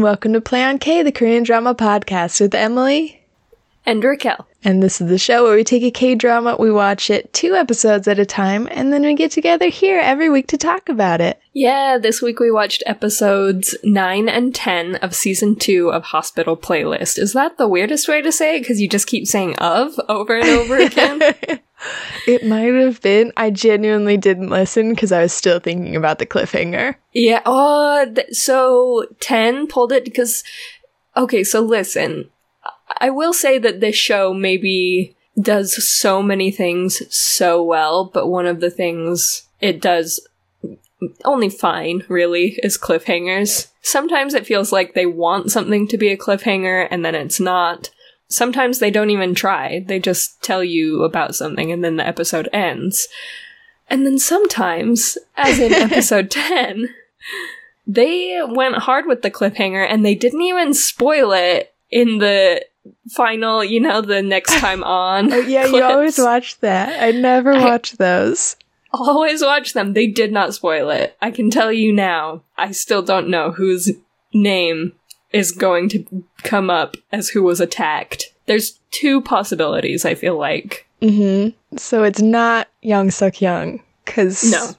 and welcome to Play on K, the Korean drama podcast with Emily. And Raquel. And this is the show where we take a K drama, we watch it two episodes at a time, and then we get together here every week to talk about it. Yeah, this week we watched episodes 9 and 10 of season 2 of Hospital Playlist. Is that the weirdest way to say it? Because you just keep saying of over and over again? it might have been. I genuinely didn't listen because I was still thinking about the cliffhanger. Yeah, oh, th- so 10 pulled it because. Okay, so listen. I will say that this show maybe does so many things so well, but one of the things it does only fine, really, is cliffhangers. Sometimes it feels like they want something to be a cliffhanger and then it's not. Sometimes they don't even try. They just tell you about something and then the episode ends. And then sometimes, as in episode 10, they went hard with the cliffhanger and they didn't even spoil it in the final, you know, the next time on. oh, yeah, clips. you always watch that. I never watch those. Always watch them. They did not spoil it. I can tell you now. I still don't know whose name is going to come up as who was attacked. There's two possibilities, I feel like. Mm-hmm. So it's not Young Suk Young, because no.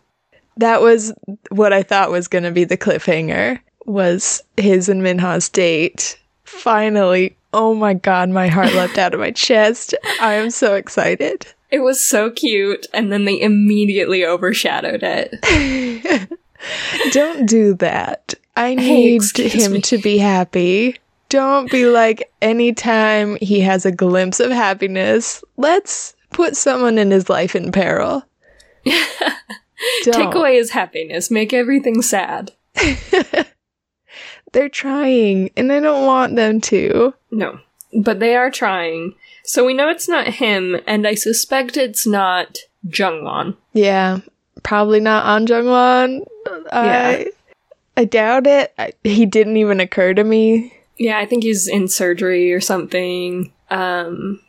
that was what I thought was going to be the cliffhanger, was his and Minha's date. Finally, oh my god, my heart leapt out of my chest. I am so excited. It was so cute, and then they immediately overshadowed it. Don't do that. I need hey, him me. to be happy. Don't be like, anytime he has a glimpse of happiness, let's put someone in his life in peril. Take away his happiness, make everything sad. They're trying, and I don't want them to. No, but they are trying. So we know it's not him, and I suspect it's not Jungwon. Yeah, probably not An Jungwon. Yeah. I, I doubt it. I, he didn't even occur to me. Yeah, I think he's in surgery or something. Um,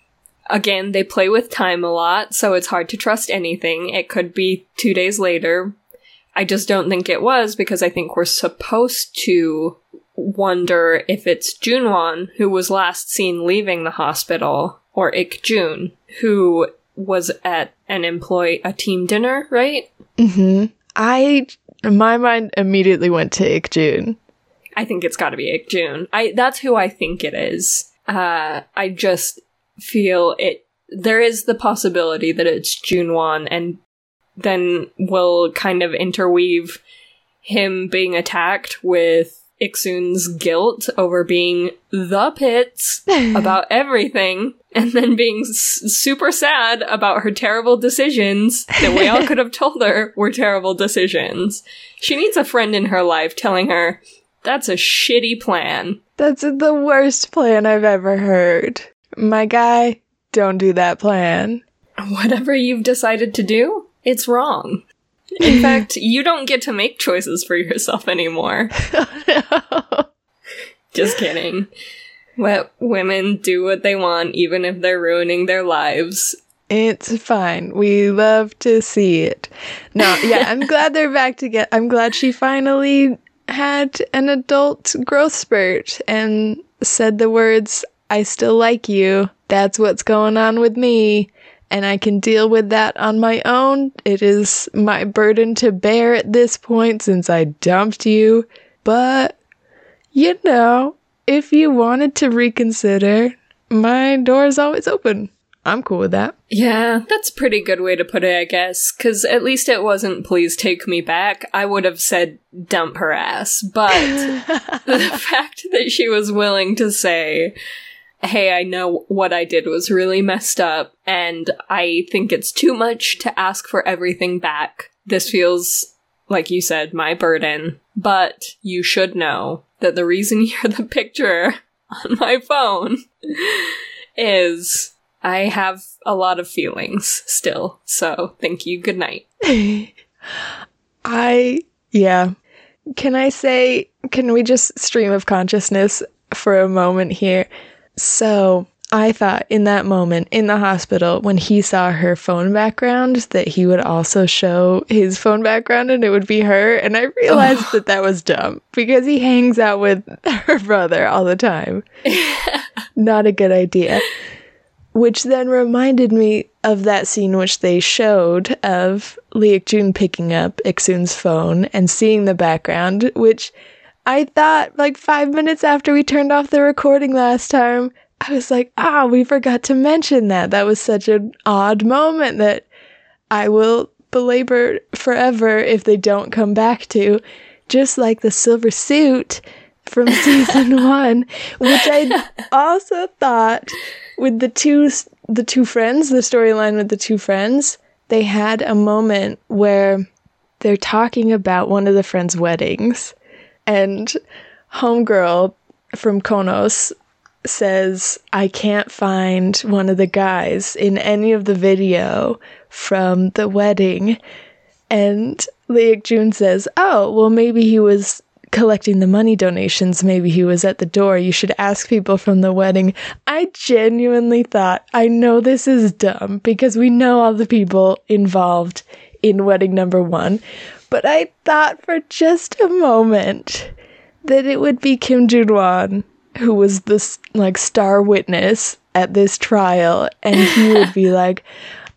again, they play with time a lot, so it's hard to trust anything. It could be two days later. I just don't think it was because I think we're supposed to wonder if it's Junwon who was last seen leaving the hospital or Ik Jun, who was at an employee a team dinner, right? Mm-hmm. I my mind immediately went to Ik Jun. I think it's got to be Ik Jun. I that's who I think it is. Uh, I just feel it. There is the possibility that it's Junwon, and then we'll kind of interweave him being attacked with Iksun's guilt over being the pits about everything and then being s- super sad about her terrible decisions that we all could have told her were terrible decisions. She needs a friend in her life telling her, that's a shitty plan. That's the worst plan I've ever heard. My guy, don't do that plan. Whatever you've decided to do, it's wrong. In fact, you don't get to make choices for yourself anymore. no. Just kidding. Let women do what they want, even if they're ruining their lives. It's fine. We love to see it. No, yeah, I'm glad they're back together. I'm glad she finally had an adult growth spurt and said the words, I still like you. That's what's going on with me and I can deal with that on my own. It is my burden to bear at this point since I dumped you. But, you know, if you wanted to reconsider, my door is always open. I'm cool with that. Yeah, that's a pretty good way to put it, I guess. Because at least it wasn't, please take me back. I would have said, dump her ass. But the fact that she was willing to say, hey, I know what I did was really messed up, and I think it's too much to ask for everything back. This feels, like you said, my burden. But you should know that the reason you're the picture on my phone is I have a lot of feelings still. So thank you. Good night. I, yeah. Can I say, can we just stream of consciousness for a moment here? So I thought in that moment in the hospital when he saw her phone background that he would also show his phone background and it would be her. And I realized oh. that that was dumb because he hangs out with her brother all the time. Not a good idea. Which then reminded me of that scene which they showed of Lee Ik Jun picking up Iksun's phone and seeing the background, which I thought like five minutes after we turned off the recording last time I was like, ah, we forgot to mention that. That was such an odd moment that I will belabor forever if they don't come back to. Just like the silver suit from season one, which I also thought with the two the two friends, the storyline with the two friends, they had a moment where they're talking about one of the friends' weddings, and homegirl from Konos says, I can't find one of the guys in any of the video from the wedding. And Lee Ik Jun says, Oh, well, maybe he was collecting the money donations. Maybe he was at the door. You should ask people from the wedding. I genuinely thought, I know this is dumb because we know all the people involved in wedding number one. But I thought for just a moment that it would be Kim Jun Won who was this like star witness at this trial and he would be like,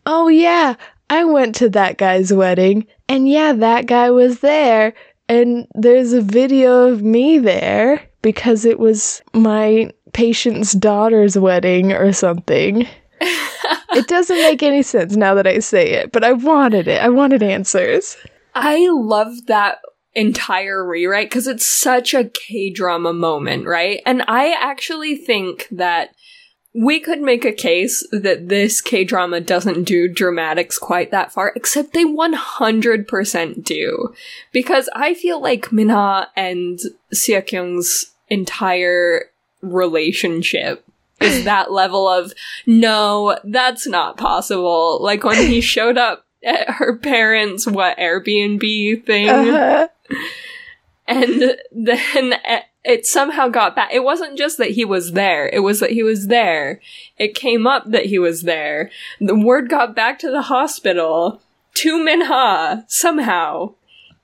"Oh yeah, I went to that guy's wedding and yeah, that guy was there and there's a video of me there because it was my patient's daughter's wedding or something." it doesn't make any sense now that I say it, but I wanted it. I wanted answers. I love that entire rewrite because it's such a K drama moment, right? And I actually think that we could make a case that this K drama doesn't do dramatics quite that far, except they 100% do. Because I feel like Minha and Seok-young's entire relationship is that level of, no, that's not possible. Like when he showed up her parents' what Airbnb thing. Uh-huh and then it somehow got back. It wasn't just that he was there, it was that he was there. It came up that he was there. The word got back to the hospital to Minha somehow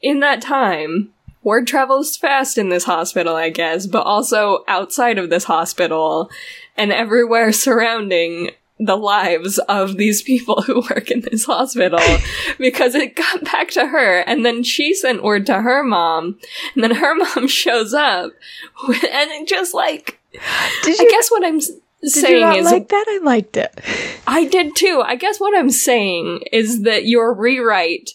in that time. Word travels fast in this hospital, I guess, but also outside of this hospital and everywhere surrounding the lives of these people who work in this hospital because it got back to her and then she sent word to her mom and then her mom shows up and it just like did you, I guess what I'm saying is like that I liked it. I did too. I guess what I'm saying is that your rewrite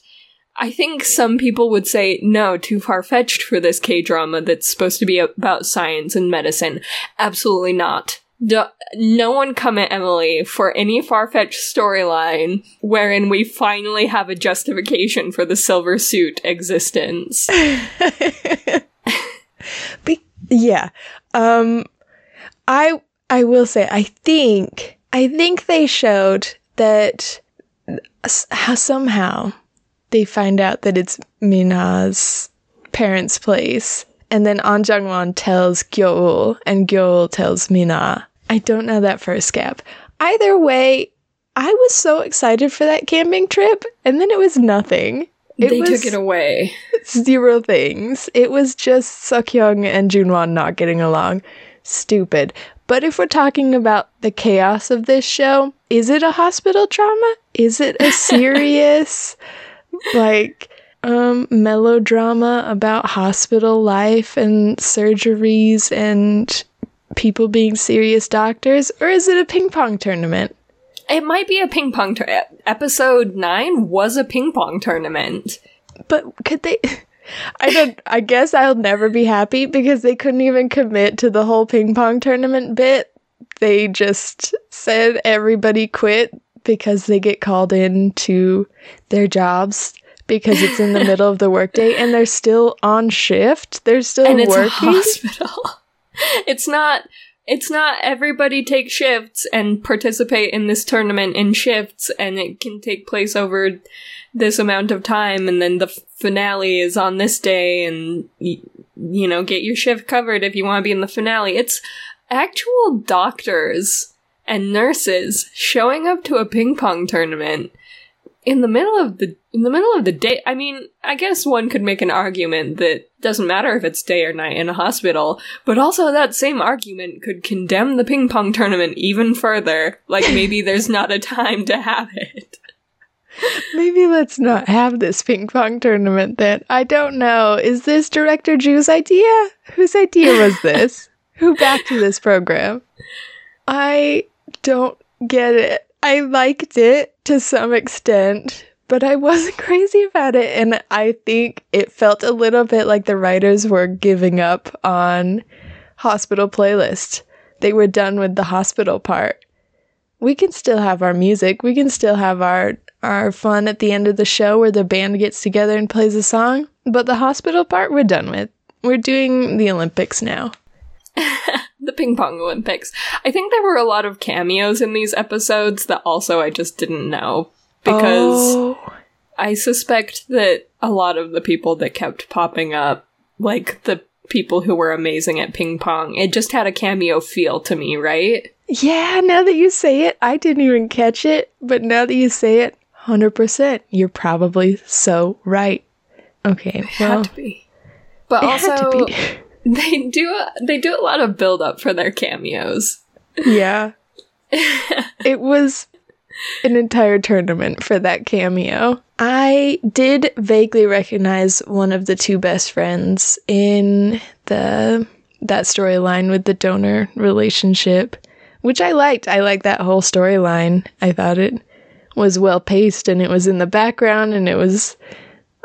I think some people would say, no, too far fetched for this K drama that's supposed to be about science and medicine. Absolutely not no one come at Emily for any far-fetched storyline wherein we finally have a justification for the silver suit existence. Yeah. Um I I will say I think I think they showed that how somehow they find out that it's Minha's parents' place and then An Jung-won tells Gyeol, and Gyeol tells Minha. I don't know that first gap. Either way, I was so excited for that camping trip, and then it was nothing. It they was took it away. Zero things. It was just Seok-young and Junwon not getting along. Stupid. But if we're talking about the chaos of this show, is it a hospital trauma? Is it a serious, like, um, melodrama about hospital life and surgeries and people being serious doctors, or is it a ping pong tournament? It might be a ping pong tournament. Episode 9 was a ping pong tournament. But could they. I don't. I guess I'll never be happy because they couldn't even commit to the whole ping pong tournament bit. They just said everybody quit because they get called in to their jobs because it's in the middle of the workday and they're still on shift. They're still and it's working. A hospital. it's not it's not everybody take shifts and participate in this tournament in shifts and it can take place over this amount of time and then the finale is on this day and you, you know get your shift covered if you want to be in the finale it's actual doctors and nurses showing up to a ping pong tournament in the middle of the in the middle of the day. I mean, I guess one could make an argument that doesn't matter if it's day or night in a hospital, but also that same argument could condemn the ping pong tournament even further. Like maybe there's not a time to have it. Maybe let's not have this ping pong tournament then. I don't know. Is this director Drew's idea? Whose idea was this? Who backed this program? I don't get it. I liked it to some extent, but I wasn't crazy about it. And I think it felt a little bit like the writers were giving up on hospital playlist. They were done with the hospital part. We can still have our music. We can still have our our fun at the end of the show where the band gets together and plays a song. But the hospital part we're done with. We're doing the Olympics now. the ping pong Olympics. I think there were a lot of cameos in these episodes that also I just didn't know because Oh. I suspect that a lot of the people that kept popping up, like the people who were amazing at ping pong, it just had a cameo feel to me, right? Yeah, now that you say it, I didn't even catch it, but now that you say it, 100%, you're probably so right. Okay, Had well, to be. But it had to also be. they do a, they do a lot of build up for their cameos. yeah. it was an entire tournament for that cameo. I did vaguely recognize one of the two best friends in the that storyline with the donor relationship, which I liked. I liked that whole storyline. I thought it was well paced and it was in the background and it was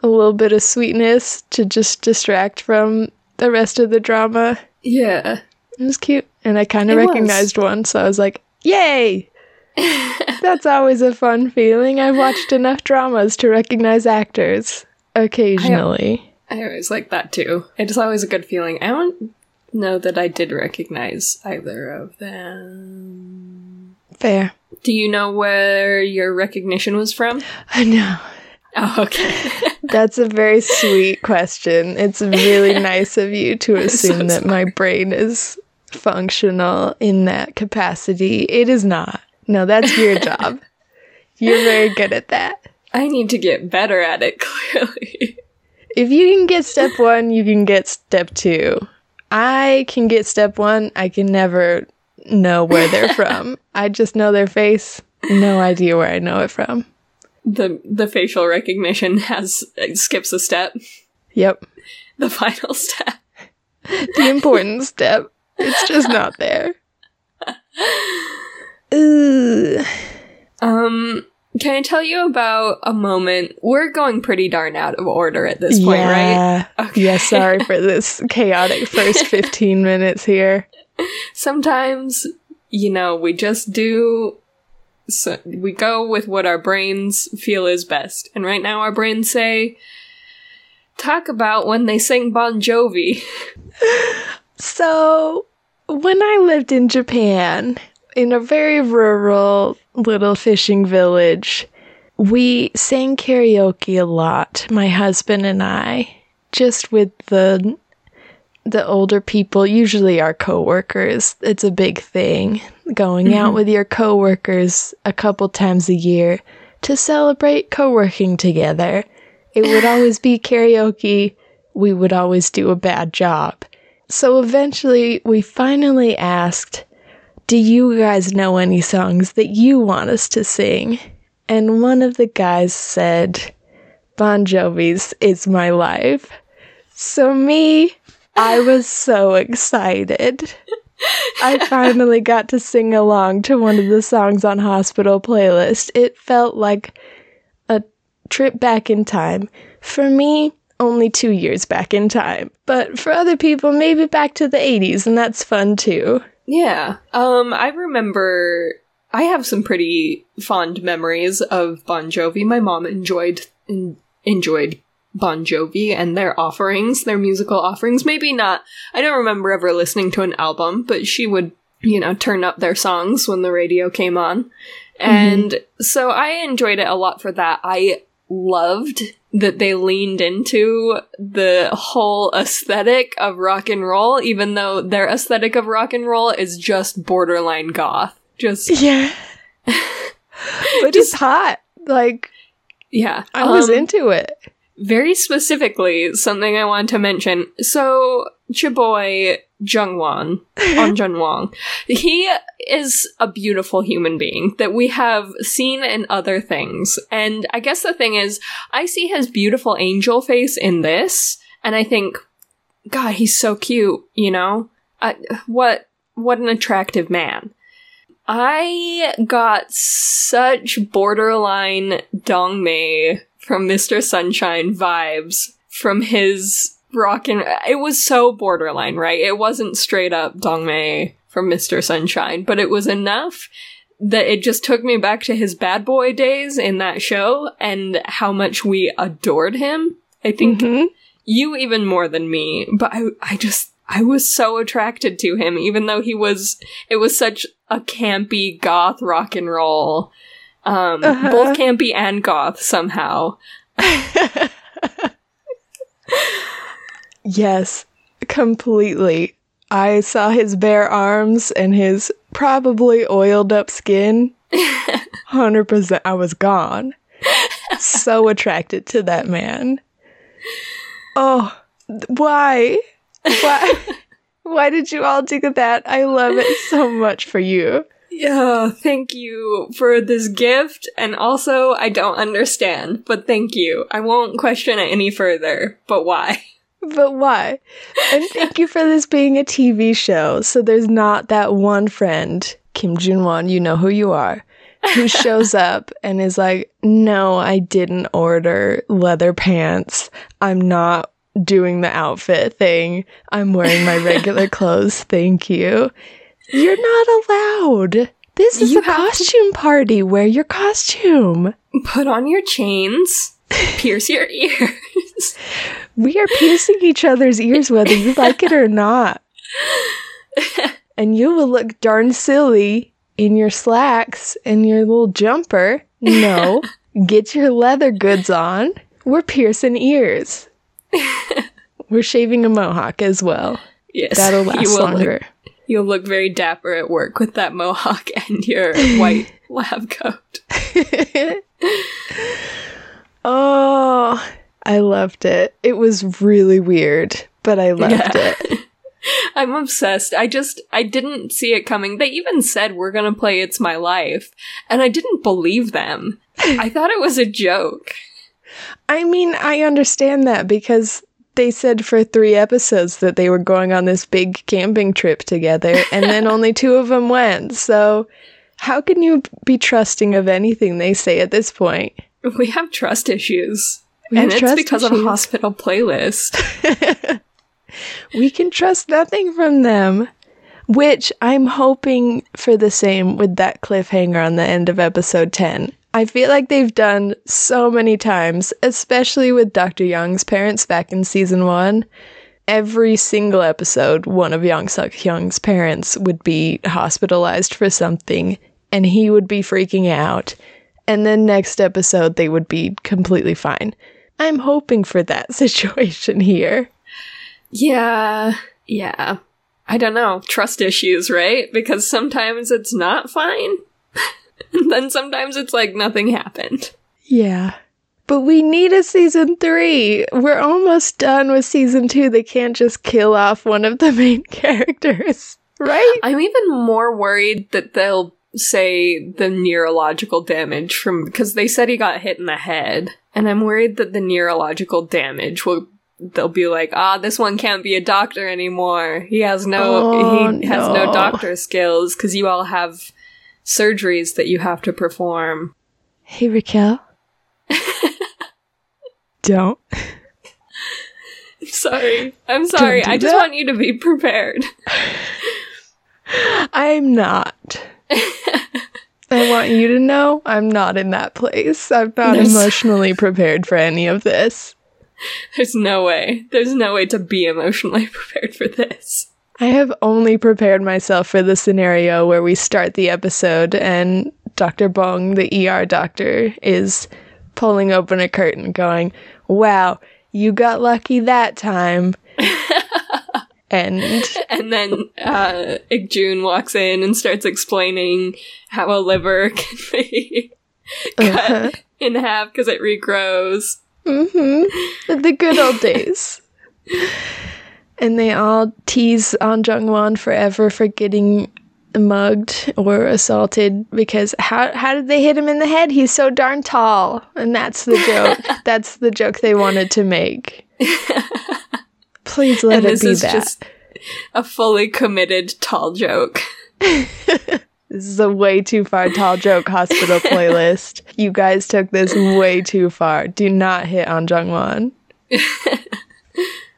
a little bit of sweetness to just distract from the rest of the drama. Yeah. It was cute. And I kind of It was. recognized one, so I was like, yay! That's always a fun feeling. I've watched enough dramas to recognize actors occasionally. I always like that too. It is always a good feeling. I don't know that I did recognize either of them. Fair. Do you know where your recognition was from? I know. Oh, okay. That's a very sweet question. It's really nice of you to assume that my brain is functional in that capacity. It is not. No, that's your job. You're very good at that. I need to get better at it, clearly. If you can get step one, you can get step two. I can get step one. I can never know where they're from. I just know their face. No idea where I know it from. The the facial recognition has it skips a step. Yep. The final step. The important step. It's just not there. Ugh. Um can I tell you about a moment? We're going pretty darn out of order at this point, right? yeah. Okay. Yeah, sorry for this chaotic first 15 minutes here. sometimes you know we just do so we go with what our brains feel is best. And right now our brains say talk about when they sing bon jovi. So, when I lived in Japan, in a very rural little fishing village, we sang karaoke a lot, my husband and I, just with the the older people, usually our coworkers. It's a big thing going out mm-hmm. with your coworkers a couple times a year to celebrate co-working together. It would always be karaoke. We would always do a bad job. So eventually, we finally asked, Do you guys know any songs that you want us to sing? And one of the guys said, Bon Jovi's It's My Life. So, me, I was so excited. I finally got to sing along to one of the songs on Hospital Playlist. It felt like a trip back in time. For me, only two years back in time. But for other people, maybe back to the 80s, and that's fun too. yeah um i remember i have some pretty fond memories of bon jovi my mom enjoyed en- enjoyed bon jovi and their offerings their musical offerings maybe not i don't remember ever listening to an album but she would you know turn up their songs when the radio came on and so i enjoyed it a lot for that i loved that they leaned into the whole aesthetic of rock and roll even though their aesthetic of rock and roll is just borderline goth Just Yeah. but it's hot. Like yeah. I was Um, into it. Very specifically something I want to mention. So Chiboy Jungwon, An Jung Won, he is a beautiful human being that we have seen in other things. And I guess the thing is, I see his beautiful angel face in this, and I think, God, he's so cute. You know, I, what what an attractive man. I got such borderline Dongmei from Mr. Sunshine vibes from his rock and it was so borderline, right? It wasn't straight up Dongmei from Mr. Sunshine, but it was enough that it just took me back to his bad boy days in that show and how much we adored him. I think Mhm. you even more than me, but I, I just, I was so attracted to him, even though he was, it was such a campy goth rock and roll. Um, Uh-huh. both campy and goth somehow. Yes, completely. I saw his bare arms and his probably oiled up skin. 100% I was gone. so attracted to that man. Oh, why? Why? why did you all do that? I love it so much for you. Yeah, thank you for this gift, and also I don't understand, but thank you. I won't question it any further, but why? But why? And thank you for this being a TV show. So there's not that one friend, Kim Junwon, you know who you are, who shows up and is like, no, I didn't order leather pants. I'm not doing the outfit thing. I'm wearing my regular clothes. Thank you. You're not allowed. This is You a costume party. Wear your costume. Put on your chains, pierce your ears. We are piercing each other's ears whether you like it or not. And you will look darn silly in your slacks and your little jumper. No, get your leather goods on. We're piercing ears. We're shaving a mohawk as well. Yes, That'll last longer. You'll look very dapper at work with that mohawk and your white lab coat. oh, I loved it. It was really weird, but I loved Yeah. it. I'm obsessed. I just I didn't see it coming. They even said we're gonna play It's My Life, and I didn't believe them. I thought it was a joke. I mean, I understand that because they said for three episodes that they were going on this big camping trip together, and then only two of them went. So, how can you be trusting of anything they say at this point? We have trust issues. We and it's trust because of a hospital playlist. We can trust nothing from them. Which I'm hoping for the same with that cliffhanger on the end of episode 10. I feel like they've done so many times, especially with Dr. Young's parents back in season one. Every single episode, one of Young Suk Hyung's parents would be hospitalized for something, and he would be freaking out. And then next episode, they would be completely fine. I'm hoping for that situation here. yeah. Yeah. I don't know. Trust issues, right? Because sometimes it's not fine. and then sometimes it's like nothing happened. Yeah. But we need a season three. We're almost done with season two. They can't just kill off one of the main characters, right? I'm even more worried that they'll say the neurological damage from because they said he got hit in the head, and I'm worried that the neurological damage will. They'll be like, ah, this one can't be a doctor anymore. He has no, Oh, he has no no. doctor skills because you all have surgeries that you have to perform. Hey, Raquel. Don't. Sorry, I'm sorry. do I just that. want you to be prepared. I'm not. I want you to know I'm not in that place. I'm not There's- emotionally prepared for any of this. There's no way. There's no way to be emotionally prepared for this. I have only prepared myself for the scenario where we start the episode and Dr. Bong, the ER doctor, is pulling open a curtain going, Wow, you got lucky that time. end. And then uh, June walks in and starts explaining how a liver can be cut Uh-huh. in half because it regrows. Mm-hmm. The good old days. And they all tease An Jung Won forever for getting mugged or assaulted because how how did they hit him in the head? He's so darn tall. And that's the joke. that's the joke they wanted to make. Please let and it this be is that. just a fully committed tall joke. This is a way too far tall joke hospital playlist. You guys took this way too far. Do not hit on Jungwon.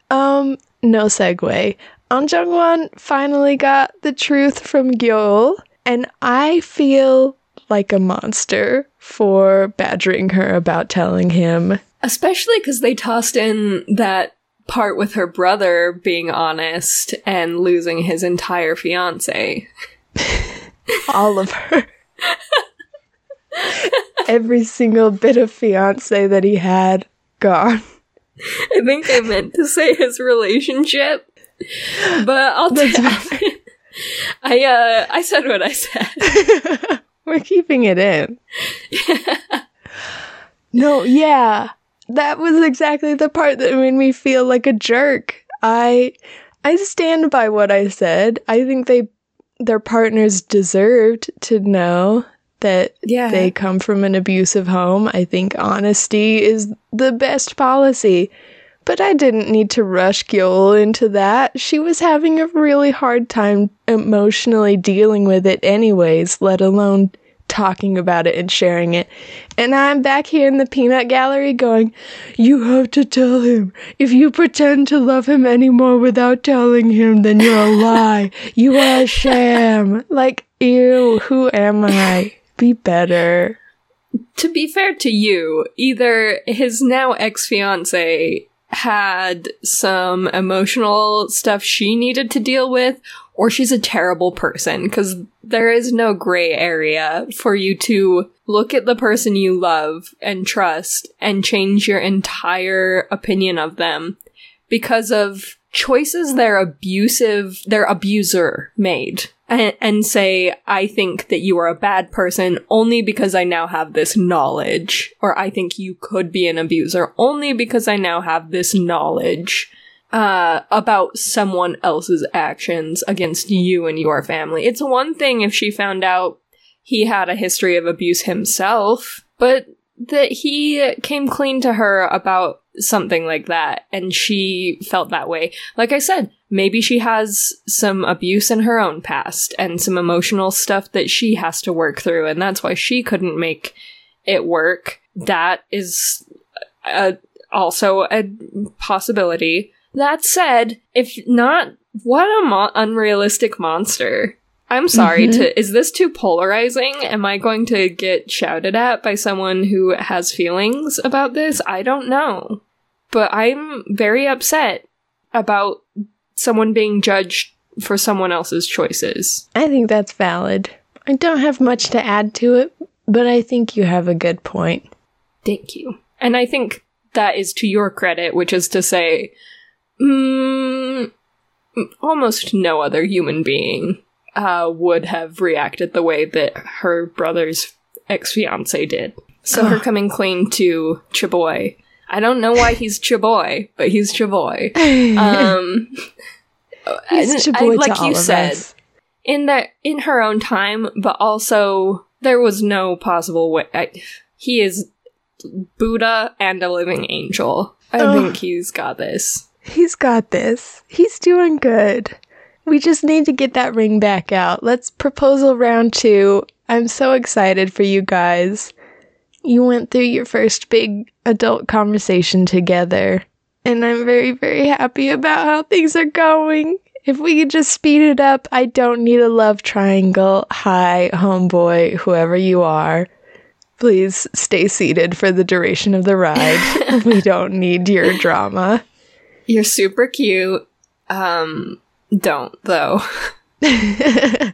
um, no segue. An Jungwon finally got the truth from Gyeol, and I feel like a monster for badgering her about telling him. Especially because they tossed in that part with her brother being honest and losing his entire fiance. all of her. Every single bit of fiance that he had gone. I think they meant to say his relationship, but I'll That's. I uh, I said what I said. We're keeping it in. no, yeah. That was exactly the part that made me feel like a jerk. I I stand by what I said. I think they their partners deserved to know that Yeah. they come from an abusive home. I think honesty is the best policy. But I didn't need to rush Gyeol into that. She was having a really hard time emotionally dealing with it, anyways, let alone talking about it and sharing it. And I'm back here in the peanut gallery going, You have to tell him. If you pretend to love him anymore without telling him, then you're a lie. You are a sham. Like, ew, who am I? Be better. to be fair to you, either his now ex fiance had some emotional stuff she needed to deal with, or she's a terrible person, because there is no gray area for you to look at the person you love and trust and change your entire opinion of them because of choices their abusive their abuser made and, say i think that you are a bad person only because i now have this knowledge or i think you could be an abuser only because i now have this knowledge uh, about someone else's actions against you and your family. It's one thing if she found out he had a history of abuse himself but that he came clean to her about something like that and she felt that way. Like I said, maybe she has some abuse in her own past and some emotional stuff that she has to work through and that's why she couldn't make it work. That is a, also a possibility. That said, if not, what a mo- unrealistic monster. I'm sorry to is this too polarizing? Am I going to get shouted at by someone who has feelings about this? I don't know. But I'm very upset about someone being judged for someone else's choices. I think that's valid. I don't have much to add to it, but I think you have a good point. Thank you. And I think that is to your credit, which is to say, mm, almost no other human being uh, would have reacted the way that her brother's ex fiance did. So her coming clean to Chaboy. I don't know why he's Chaboy, but he's Chaboy. Um, He's Chaboy I- like you said, us. in that in her own time, but also there was no possible way. I, he is Buddha and a living angel. I Ugh. think he's got this. He's got this. He's doing good. We just need to get that ring back out. Let's proposal round two. I'm so excited for you guys. You went through your first big adult conversation together, and I'm very, very happy about how things are going. If we could just speed it up, I don't need a love triangle. Hi, homeboy, whoever you are. Please stay seated for the duration of the ride. we don't need your drama. You're super cute. Um, don't though.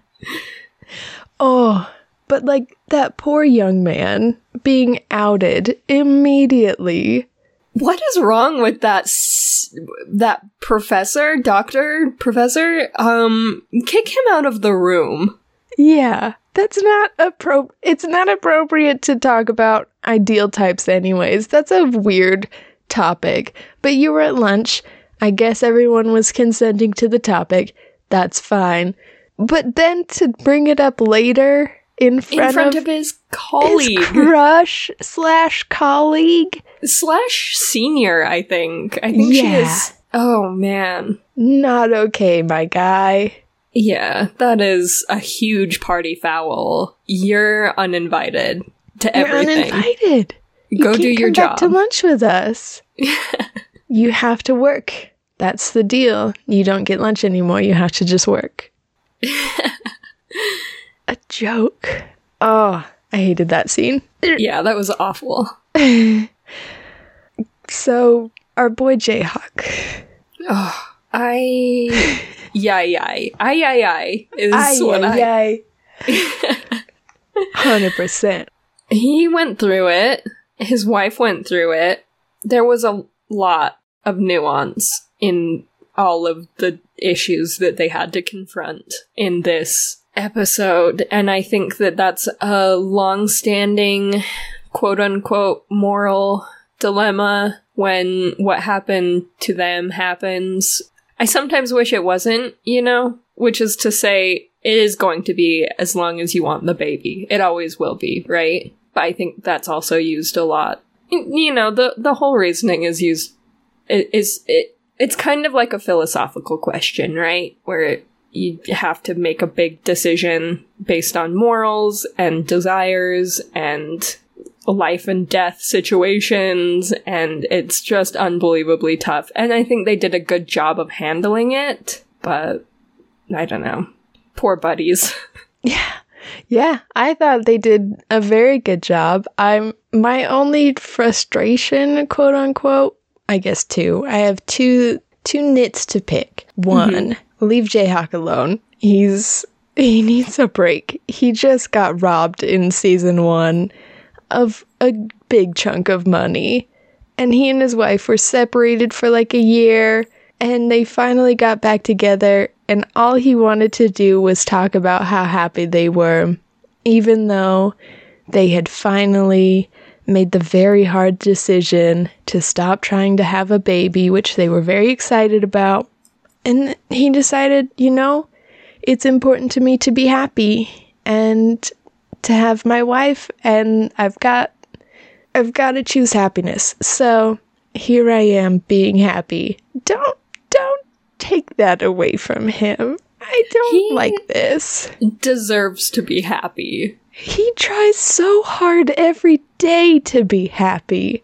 Oh, but like that poor young man being outed immediately. What is wrong with that s- that professor, doctor, professor, um, kick him out of the room. Yeah, that's not appro. It's not appropriate to talk about ideal types, anyways. That's a weird topic. But you were at lunch. I guess everyone was consenting to the topic. That's fine. But then to bring it up later in front, In front of, of his colleague his crush slash colleague, slash senior, I think. I think she is. Oh man. not okay, my guy. Yeah, that is a huge party foul. You're uninvited to You're everything. uninvited. You Go do your job. to lunch with us. you have to work. That's the deal. You don't get lunch anymore. You have to just work. a joke. Oh, I hated that scene. yeah, that was awful. So, our boy Jayhawk. Oh, I. Yay, yay. Ay, ay, ay. Is Ay, what I. ay, ay. 100%. He went through it. His wife went through it. There was a lot of nuance in all of the issues that they had to confront in this episode. And I think that that's a long standing quote unquote moral dilemma when what happened to them happens. I sometimes wish it wasn't, you know, which is to say, it is going to be as long as you want the baby. It always will be, right? But I think that's also used a lot. You know, the the whole reasoning is used is it it's kind of like a philosophical question, right? Where you have to make a big decision based on morals and desires and life and death situations and it's just unbelievably tough. And I think they did a good job of handling it, but I don't know. Poor buddies. Yeah. Yeah, I thought they did a very good job. I'm my only frustration, quote unquote, I guess two. I have two two nits to pick. One, mm-hmm. leave Jayhawk alone. He's he needs a break. He just got robbed in season 1 of a big chunk of money. And he and his wife were separated for like a year and they finally got back together and all he wanted to do was talk about how happy they were even though they had finally made the very hard decision to stop trying to have a baby which they were very excited about and he decided you know it's important to me to be happy and to have my wife and I've got I've got to choose happiness. So here I am being happy. Don't don't take that away from him. I don't He- like this. Deserves to be happy. He tries so hard every day to be happy.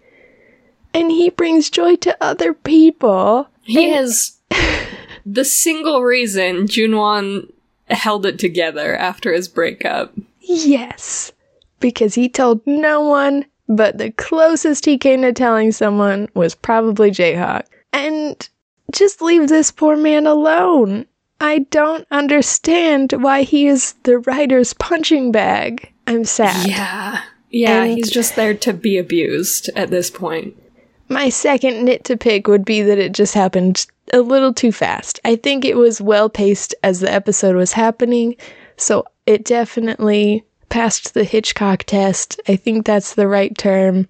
And he brings joy to other people. He is the single reason Junwon held it together after his breakup. Yes. Because he told no one, but the closest he came to telling someone was probably Jayhawk. And just leave this poor man alone. I don't understand why he is the writer's punching bag. I'm sad. Yeah. Yeah, And- he's just there to be abused at this point. My second nit to pick would be that it just happened a little too fast. I think it was well paced as the episode was happening, so it definitely passed the Hitchcock test. I think that's the right term.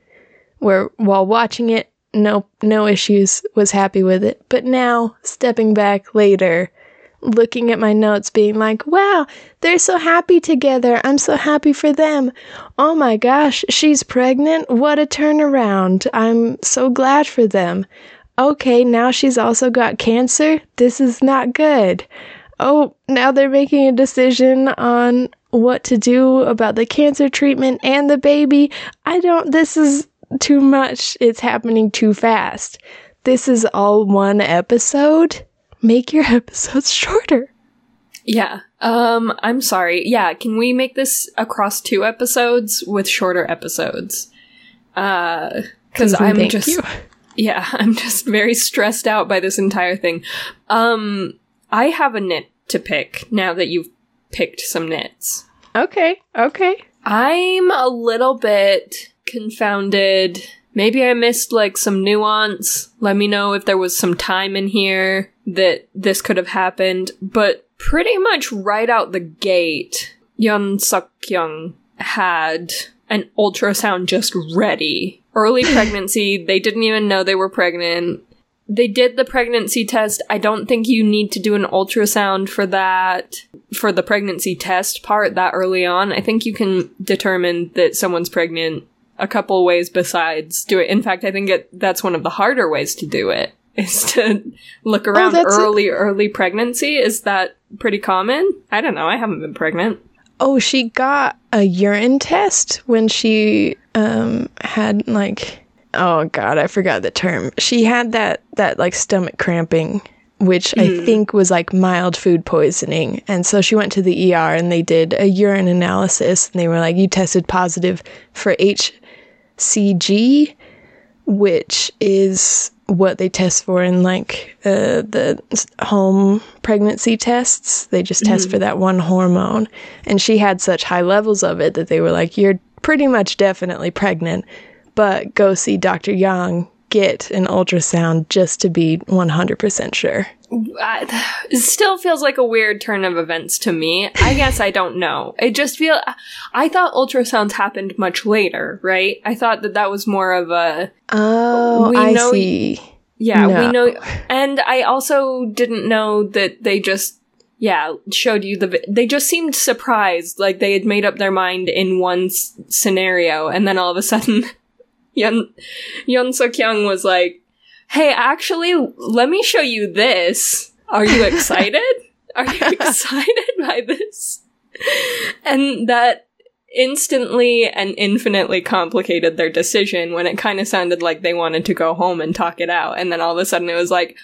Where while watching it, no no issues, was happy with it. But now, stepping back later, looking at my notes being like, "Wow, they're so happy together. I'm so happy for them. Oh my gosh, she's pregnant. What a turnaround. I'm so glad for them. Okay, now she's also got cancer. This is not good. Oh, now they're making a decision on what to do about the cancer treatment and the baby. I don't, this is too much. It's happening too fast. This is all one episode. Make your episodes shorter. Yeah. Um, I'm sorry. Yeah, can we make this across two episodes with shorter episodes? Uh, cause I'm just, you. yeah, I'm just very stressed out by this entire thing. Um, I have a knit to pick now that you've picked some knits. Okay, okay. I'm a little bit confounded Maybe I missed like some nuance. Let me know if there was some time in here that this could have happened. But pretty much right out the gate, Yun Suk Young had an ultrasound just ready. Early pregnancy, they didn't even know they were pregnant. They did the pregnancy test. I don't think you need to do an ultrasound for that, for the pregnancy test part that early on. I think you can determine that someone's pregnant a couple ways besides do it. In fact, I think it, that's one of the harder ways to do it is to look around that's a- early, early pregnancy. Is that pretty common? I don't know. I haven't been pregnant. Oh, she got a urine test when she um had like oh god, I forgot the term. She had that that like stomach cramping which I think was like mild food poisoning. And so she went to the ER and they did a urine analysis and they were like you tested positive for HCG, which is what they test for in like uh, the home pregnancy tests. They just test for that one hormone. And she had such high levels of it that they were like, you're pretty much definitely pregnant, but go see Dr. Young, get an ultrasound just to be 100% sure. I, it still feels like a weird turn of events to me. I guess I don't know. It just feel. I thought ultrasounds happened much later, right? I thought that that was more of a Oh, We I know- see. yeah. No. We know, and I also didn't know that they just yeah showed you the. vi- They just seemed surprised, like they had made up their mind in one s- scenario, and then all of a sudden, Yun Yun Suk Young was like, "Hey, actually, let me show you this. Are you excited? Are you excited by this?" And that instantly and infinitely complicated their decision when it kind of sounded like they wanted to go home and talk it out. And then all of a sudden it was like,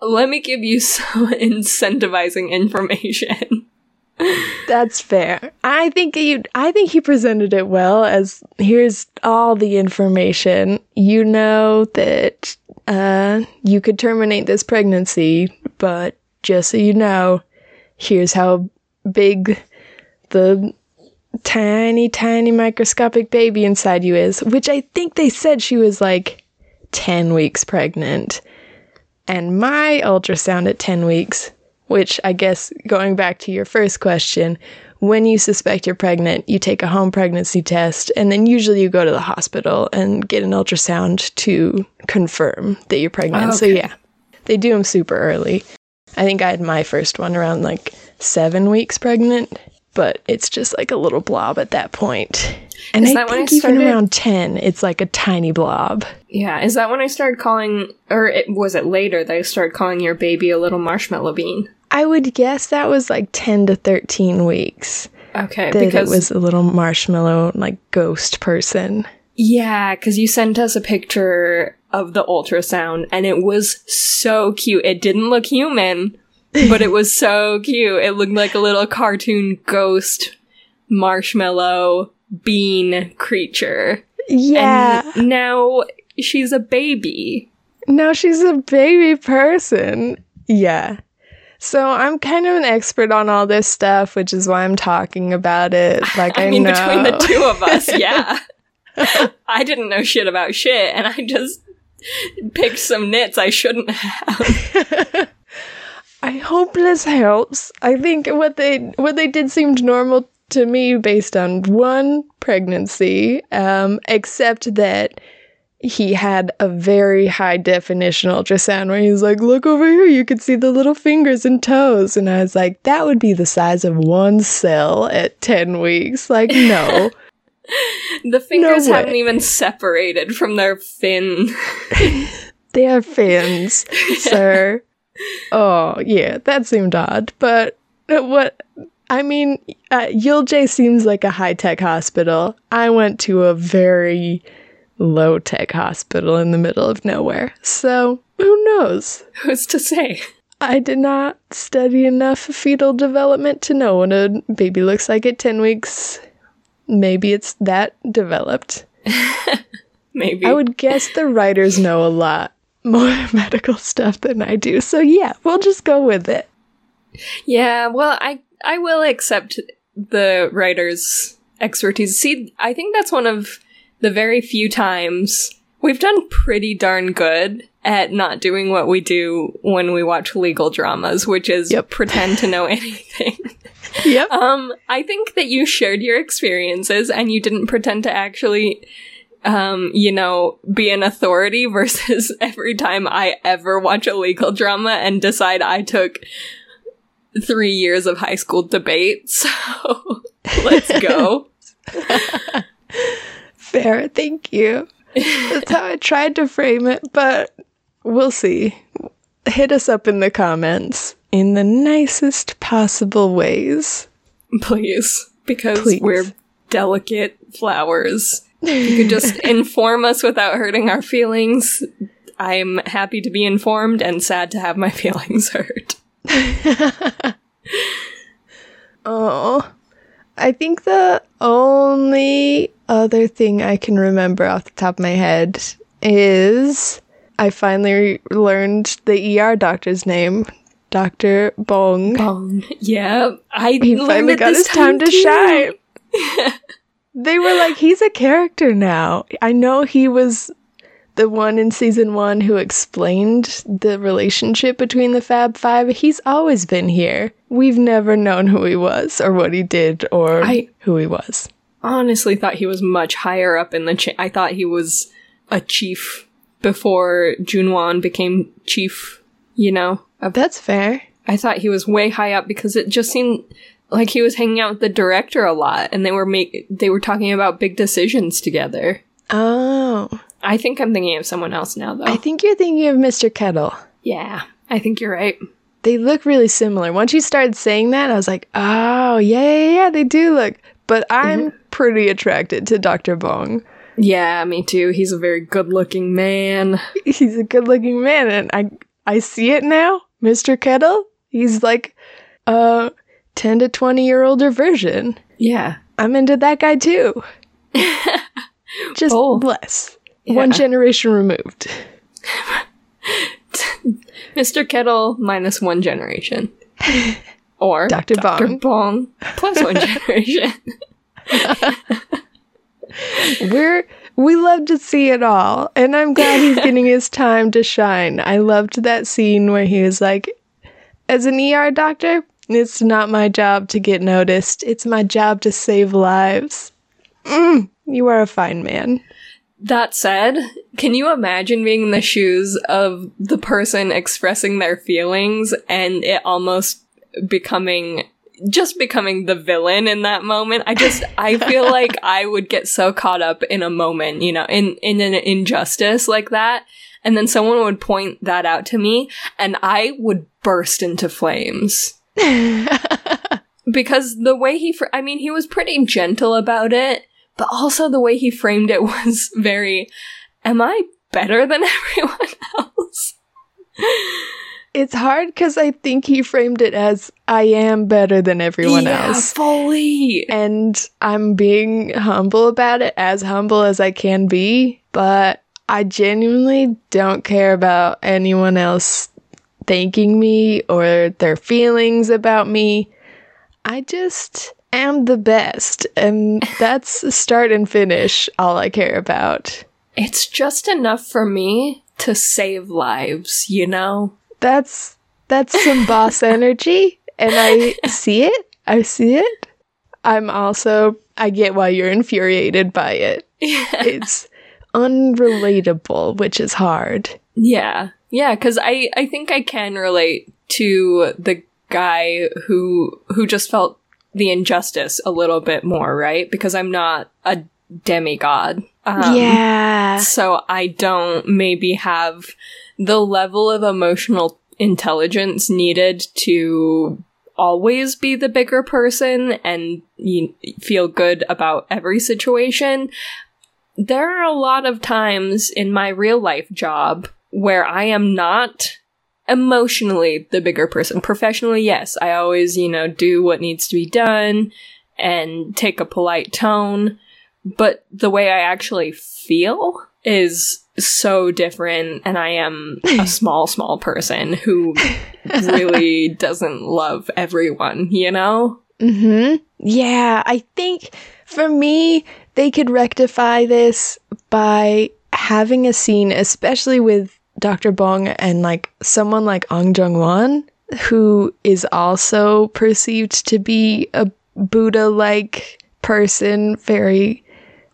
let me give you some incentivizing information. That's fair. I think you I think he presented it well as here's all the information. You know that uh you could terminate this pregnancy, but just so you know, here's how big the tiny tiny microscopic baby inside you is, which I think they said she was like 10 weeks pregnant. And my ultrasound at 10 weeks, which I guess going back to your first question, when you suspect you're pregnant, you take a home pregnancy test, and then usually you go to the hospital and get an ultrasound to confirm that you're pregnant. Oh, so, yeah, they do them super early. I think I had my first one around like seven weeks pregnant, but it's just like a little blob at that point. And Is I that when think I even around 10, it's like a tiny blob. Yeah, is that when I started calling, or it, was it later that I started calling your baby a little marshmallow bean? I would guess that was like 10 to 13 weeks. Okay, That because it was a little marshmallow, like ghost person. Yeah, because you sent us a picture of the ultrasound and it was so cute. It didn't look human, but it was so cute. It looked like a little cartoon ghost marshmallow bean creature. Yeah. And now she's a baby. now she's a baby person. Yeah. So I'm kind of an expert on all this stuff, which is why I'm talking about it. Like I, I mean, know. between the two of us, yeah. I didn't know shit about shit and I just picked some nits I shouldn't have. I hope this helps. I think what they what they did seemed normal to me based on one pregnancy, um, except that he had a very high definition ultrasound where he was like, "Look over here, you can see the little fingers and toes," and I was like, "That would be the size of one cell at ten weeks." Like, no. The fingers way. haven't even separated from their fin. They are fins, sir. Oh, yeah, that seemed odd. But uh, what, I mean, uh, Yulje seems like a high tech hospital. I went to a very low tech hospital in the middle of nowhere. So, who knows? Who's to say? I did not study enough fetal development to know what a baby looks like at 10 weeks. Maybe it's that developed. Maybe. I would guess the writers know a lot more medical stuff than I do. So yeah, we'll just go with it. yeah, well, I I will accept the writer's expertise. See, I think that's one of the very few times We've done pretty darn good at not doing what we do when we watch legal dramas, which is Yep. pretend to know anything. Yep. Um, I think that you shared your experiences and you didn't pretend to actually, um, you know, be an authority versus every time I ever watch a legal drama and decide I took three years of high school debate. So let's go. Fair. Thank you. That's how I tried to frame it, but we'll see. Hit us up in the comments in the nicest possible ways. Please. Because Please. we're delicate flowers. You could just inform us without hurting our feelings. I'm happy to be informed and sad to have my feelings hurt. Oh, I think the only other thing I can remember off the top of my head is I finally learned the ER doctor's name, Dr. Bong. Um, yeah, I He finally got this his time to shine. they were like, he's a character now. I know he was the one in season one who explained the relationship between the Fab Five. He's always been here. We've never known who he was or what he did or I- who he was. Honestly, thought he was much higher up in the chain. I thought he was a chief before Junwan became chief. You know, of- That's fair. I thought he was way high up because it just seemed like he was hanging out with the director a lot, and they were make they were talking about big decisions together. Oh, I think I'm thinking of someone else now, though. I think you're thinking of Mr. Kettle. yeah, I think you're right. They look really similar. Once you started saying that, I was like, oh, yeah, yeah, yeah, they do look. But I'm mm-hmm. pretty attracted to Dr. Bong. Yeah, me too. He's a very good-looking man. He's a good looking man, and I I see it now. Mr. Kettle, he's like a 10 to 20 year older version. Yeah, I'm into that guy too. Just Both. Less. One generation removed. Mr. Kettle minus one generation, or Dr. Dr. Bong. Bong plus one generation. We're we love to see it all, and I'm glad he's getting his time to shine. I loved that scene where he was like, "As an ER doctor, it's not my job to get noticed. It's my job to save lives." Mm, you are a fine man. That said, can you imagine being in the shoes of the person expressing their feelings and it almost becoming just becoming the villain in that moment? I just I feel like I would get so caught up in a moment, you know, in in an injustice like that, and then someone would point that out to me and I would burst into flames. because the way he fr- I mean, he was pretty gentle about it, but also the way he framed it was very am I better than everyone else? It's hard because I think he framed it as I am better than everyone yeah, else. fully. And I'm being humble about it, as humble as I can be, but I genuinely don't care about anyone else thanking me or their feelings about me. I just am the best, and that's start and finish all I care about. It's just enough for me to save lives, you know? That's that's some boss energy, and I see it. I see it. I'm also I get why you're infuriated by it. It's unrelatable, which is hard. Yeah. Yeah, cuz I I think I can relate to the guy who who just felt the injustice a little bit more, right? Because I'm not a demigod. Um, yeah. So I don't maybe have the level of emotional intelligence needed to always be the bigger person and you feel good about every situation. There are a lot of times in my real life job where I am not emotionally the bigger person. Professionally, yes, I always, you know, do what needs to be done and take a polite tone but the way I actually feel is so different, and I am a small, small person who really doesn't love everyone, you know? hmm Yeah, I think for me, they could rectify this by having a scene, especially with Dr. Bong and like someone like An Jung Won, who is also perceived to be a Buddha like person, very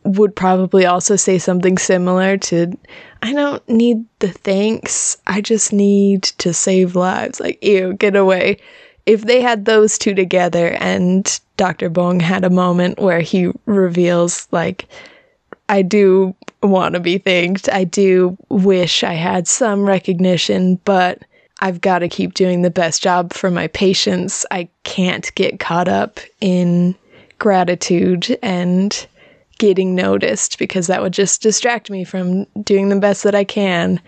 would probably also say something similar to I don't need the thanks. I just need to save lives. Like, ew, get away. If they had those two together and Dr. Bong had a moment where he reveals, like, I do want to be thanked. I do wish I had some recognition, but I've got to keep doing the best job for my patients. I can't get caught up in gratitude and getting noticed because that would just distract me from doing the best that I can.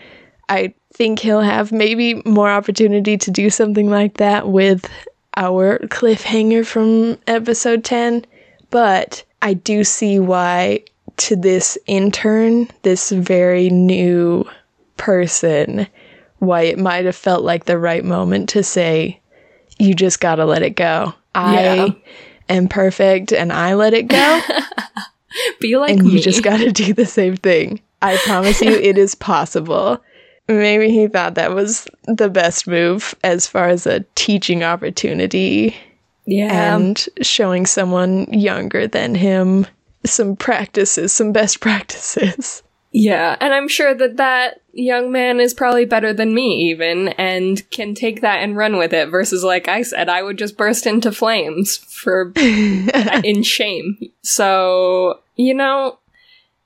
I think he'll have maybe more opportunity to do something like that with our cliffhanger from episode 10, but I do see why to this intern, this very new person, why it might have felt like the right moment to say, you just gotta let it go. Yeah. I am perfect and I let it go. Be like and me. you just gotta do the same thing. I promise you, it is possible. Maybe he thought that was the best move as far as a teaching opportunity yeah. and showing someone younger than him some practices, some best practices. Yeah, and I'm sure that that young man is probably better than me, even, and can take that and run with it. Versus, like I said, I would just burst into flames for in shame. So, you know,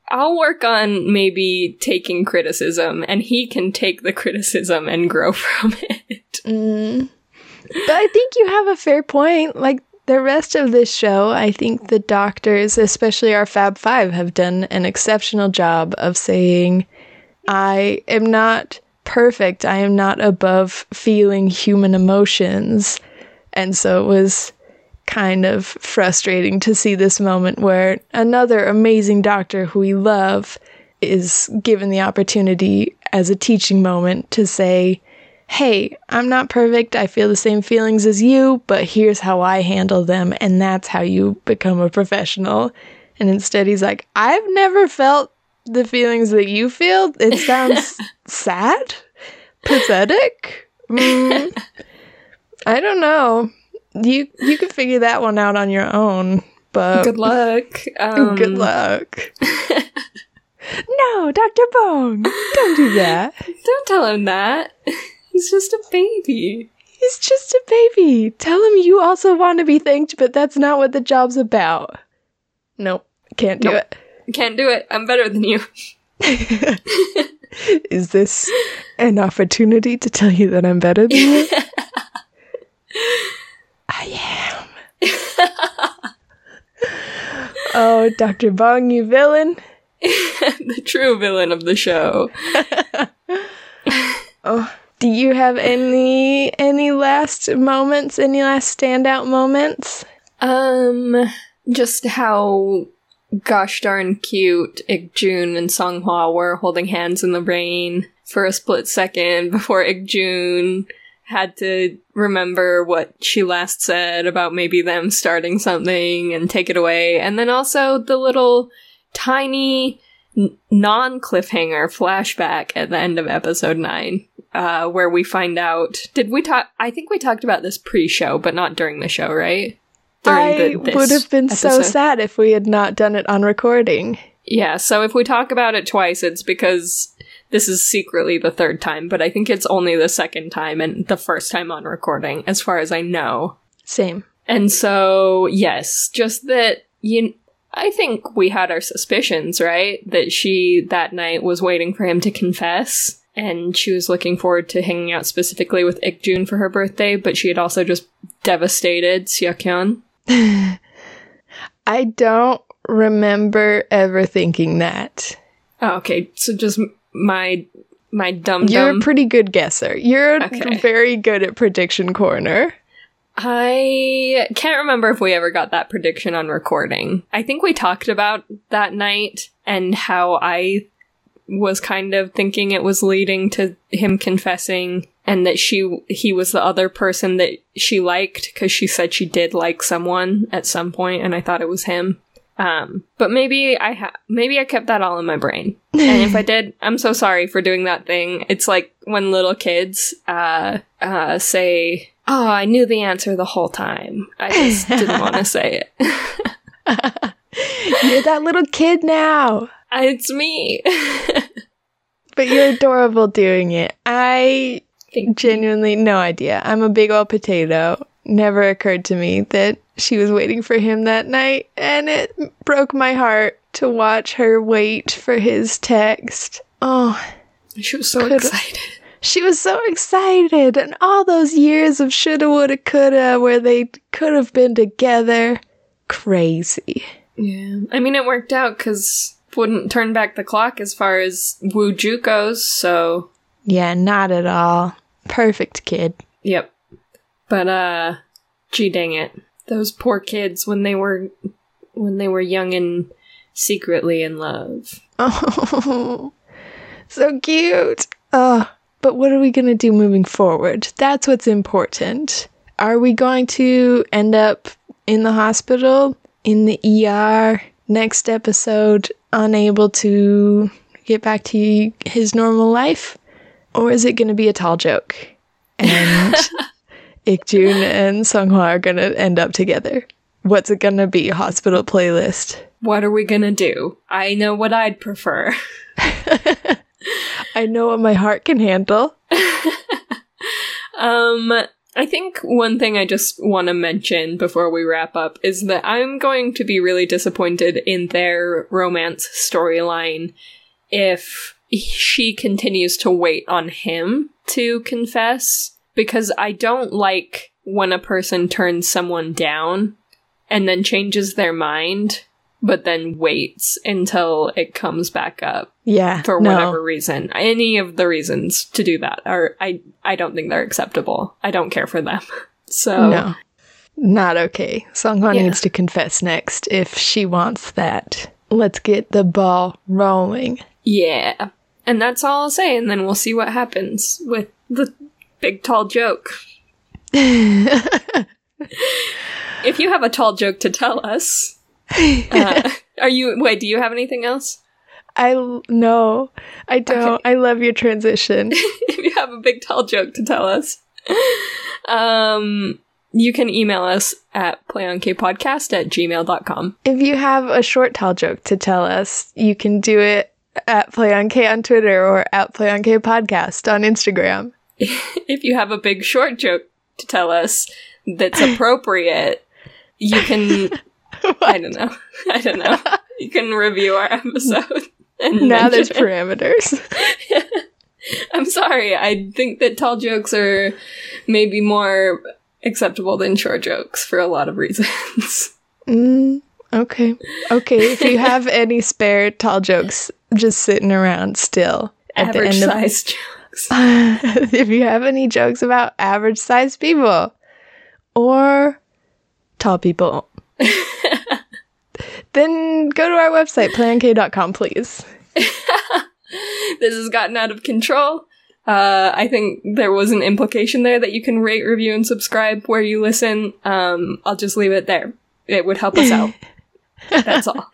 I'll work on maybe taking criticism, and he can take the criticism and grow from it. Mm. But I think you have a fair point. Like the rest of this show, I think the doctors, especially our Fab Five, have done an exceptional job of saying, I am not perfect. I am not above feeling human emotions. And so it was kind of frustrating to see this moment where another amazing doctor who we love is given the opportunity as a teaching moment to say, Hey, I'm not perfect. I feel the same feelings as you, but here's how I handle them. And that's how you become a professional. And instead, he's like, I've never felt the feelings that you feel. It sounds sad, pathetic. Mm, I don't know. You you can figure that one out on your own. But Good luck. Um, good luck. no, Doctor Bong, don't do that. Don't tell him that. He's just a baby. He's just a baby. Tell him you also want to be thanked, but that's not what the job's about. Nope, can't do Nope. Can't do it. I'm better than you. Is this an opportunity to tell you that I'm better than you? I am. oh, Dr. Bong, you villain. the true villain of the show. Oh, do you have any any last moments? Any last standout moments? Um, just how gosh darn cute Ik Jun and Song Hwa were holding hands in the rain for a split second before Ik Jun had to remember what she last said about maybe them starting something and take it away. And then also the little tiny non cliffhanger flashback at the end of episode 9 uh, where we find out did we talk i think we talked about this pre-show but not during the show right? I the- this would have been so sad if we had not done it on recording. yeah so if we talk about it twice it's because this is secretly the third time but i think it's only the second time and the first time on recording as far as i know. Same. and so yes just that you i think we had our suspicions right? That she that night was waiting for him to confess and she was looking forward to hanging out specifically with Ik-jun for her birthday, but she had also just devastated Seokyeon. I don't remember ever thinking that. Oh, okay, so just my my dumb You're a pretty good guesser. You're Okay. very good at prediction corner. I can't remember if we ever got that prediction on recording. I think we talked about that night and how I was kind of thinking it was leading to him confessing and that she he was the other person that she liked because she said she did like someone at some point and I thought it was him. Um, but maybe I ha- maybe I kept that all in my brain. And if I did, I'm so sorry for doing that thing. It's like when little kids uh uh say, "Oh, I knew the answer the whole time. I just didn't want to say it." You're that little kid now. It's me. But you're adorable doing it. I Thank genuinely no idea. I'm a big old potato. Never occurred to me that she was waiting for him that night, and it broke my heart to watch her wait for his text. Oh, She was so Coulda. excited. she was so excited, and all those years of shoulda, woulda, coulda, where they could have been together. Crazy. Yeah. I mean, it worked out because wouldn't turn back the clock as far as Wu Ju goes, so Yeah, not at all. Perfect kid. Yep. But uh gee dang it. Those poor kids when they were when they were young and secretly in love. Oh, so cute. Oh, but what are we going to do moving forward? That's what's important. Are we going to end up in the hospital, in the ER, next episode, unable to get back to his normal life? Or is it going to be a tall joke? And Ikjun and Sunghwa are going to end up together. What's it going to be? Hospital playlist. What are we gonna do? I know what I'd prefer. I know what my heart can handle. Um I think one thing I just want to mention before we wrap up is that I'm going to be really disappointed in their romance storyline if she continues to wait on him to confess because I don't like when a person turns someone down and then changes their mind but then waits until it comes back up Yeah. for no. whatever reason. Any of the reasons to do that are I I don't think they're acceptable. I don't care for them. So No. Not okay. Songhwa Yeah. needs to confess next if she wants that. Let's get the ball rolling. yeah. And that's all I'll say and then we'll see what happens with the big tall joke. If you have a tall joke to tell us, uh, are you wait, do you have anything else? I no, I don't. I love your transition. if you have a big tall joke to tell us, um, you can email us at playonkpodcast at gmail.com. if you have a short tall joke to tell us, you can do it at Play on K on Twitter or at Play on K Podcast on Instagram. If you have a big short joke to tell us that's appropriate, you can. I don't know. I don't know. You can review our episode. And Now there's it. parameters. I'm sorry. I think that tall jokes are maybe more acceptable than short jokes for a lot of reasons. Mm, okay. Okay. If you have any spare tall jokes just sitting around still at Average the end size jokes. if you have any jokes about average sized people or tall people, then go to our website, plank.com, please. this has gotten out of control. Uh, I think there was an implication there that you can rate, review, and subscribe where you listen. Um, I'll just leave it there. It would help us out. That's all.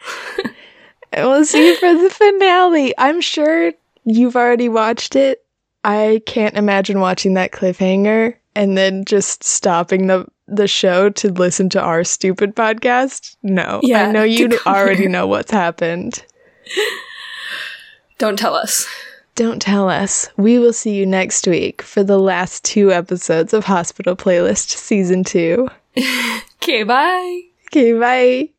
We'll see you for the finale. I'm sure you've already watched it. I can't imagine watching that cliffhanger and then just stopping the the show to listen to our stupid podcast. No, Yeah, I know you already here. know what's happened. Don't tell us. Don't tell us. We will see you next week for the last two episodes of Hospital Playlist Season 2. Okay, bye. Okay, bye.